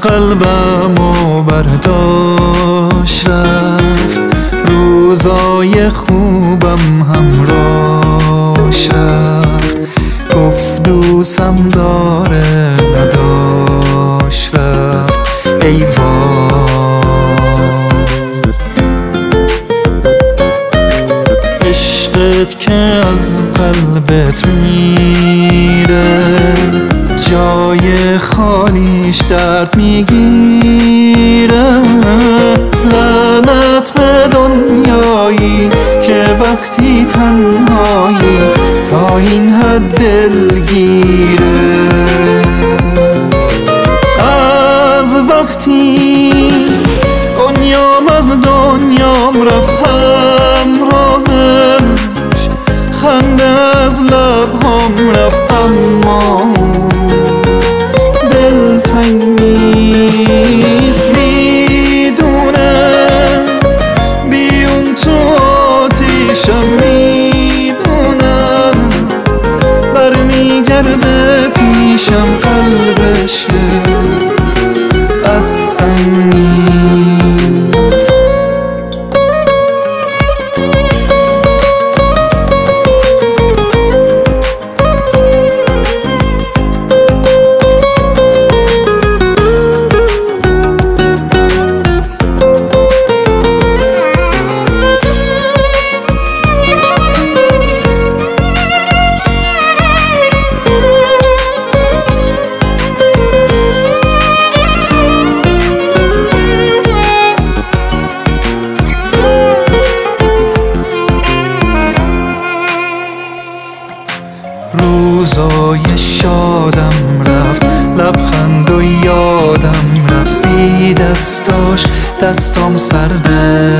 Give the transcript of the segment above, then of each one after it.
قلبم و برداشت رفت. روزای خوبم همراش رفت. گفت دوستم داره نداشت رفت. ای عشقت که از قلبت میره. جای خالیش درد می‌گیره. لعنت به دنیایی که وقتی تنهایی تا این حد دلگیره. از وقتی دنیام از دنیام رفت همراهش خنده از لبهام رفت اما آتیشم می‌دونم برمیگرده پیشم قلبش روزای شادم رفت لبخند و یادم رفت بی دستاش دستام سرده.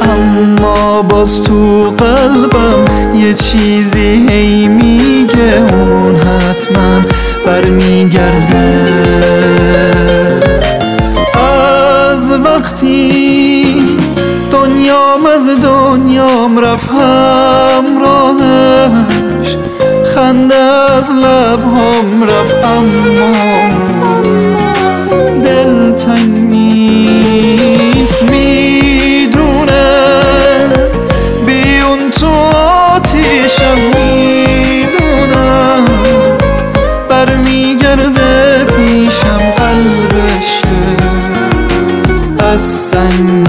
اما باز تو قلبم یه چیزی هی میگه اون حتما برمیگرده. از وقتی دنیام از دنیام رفت همراهش خنده از لبهام رفت اما دلتنگ نیست. می‌دونه بیون تو آتیشم می‌دونم برمیگرده پیشم قلبش که از سنگ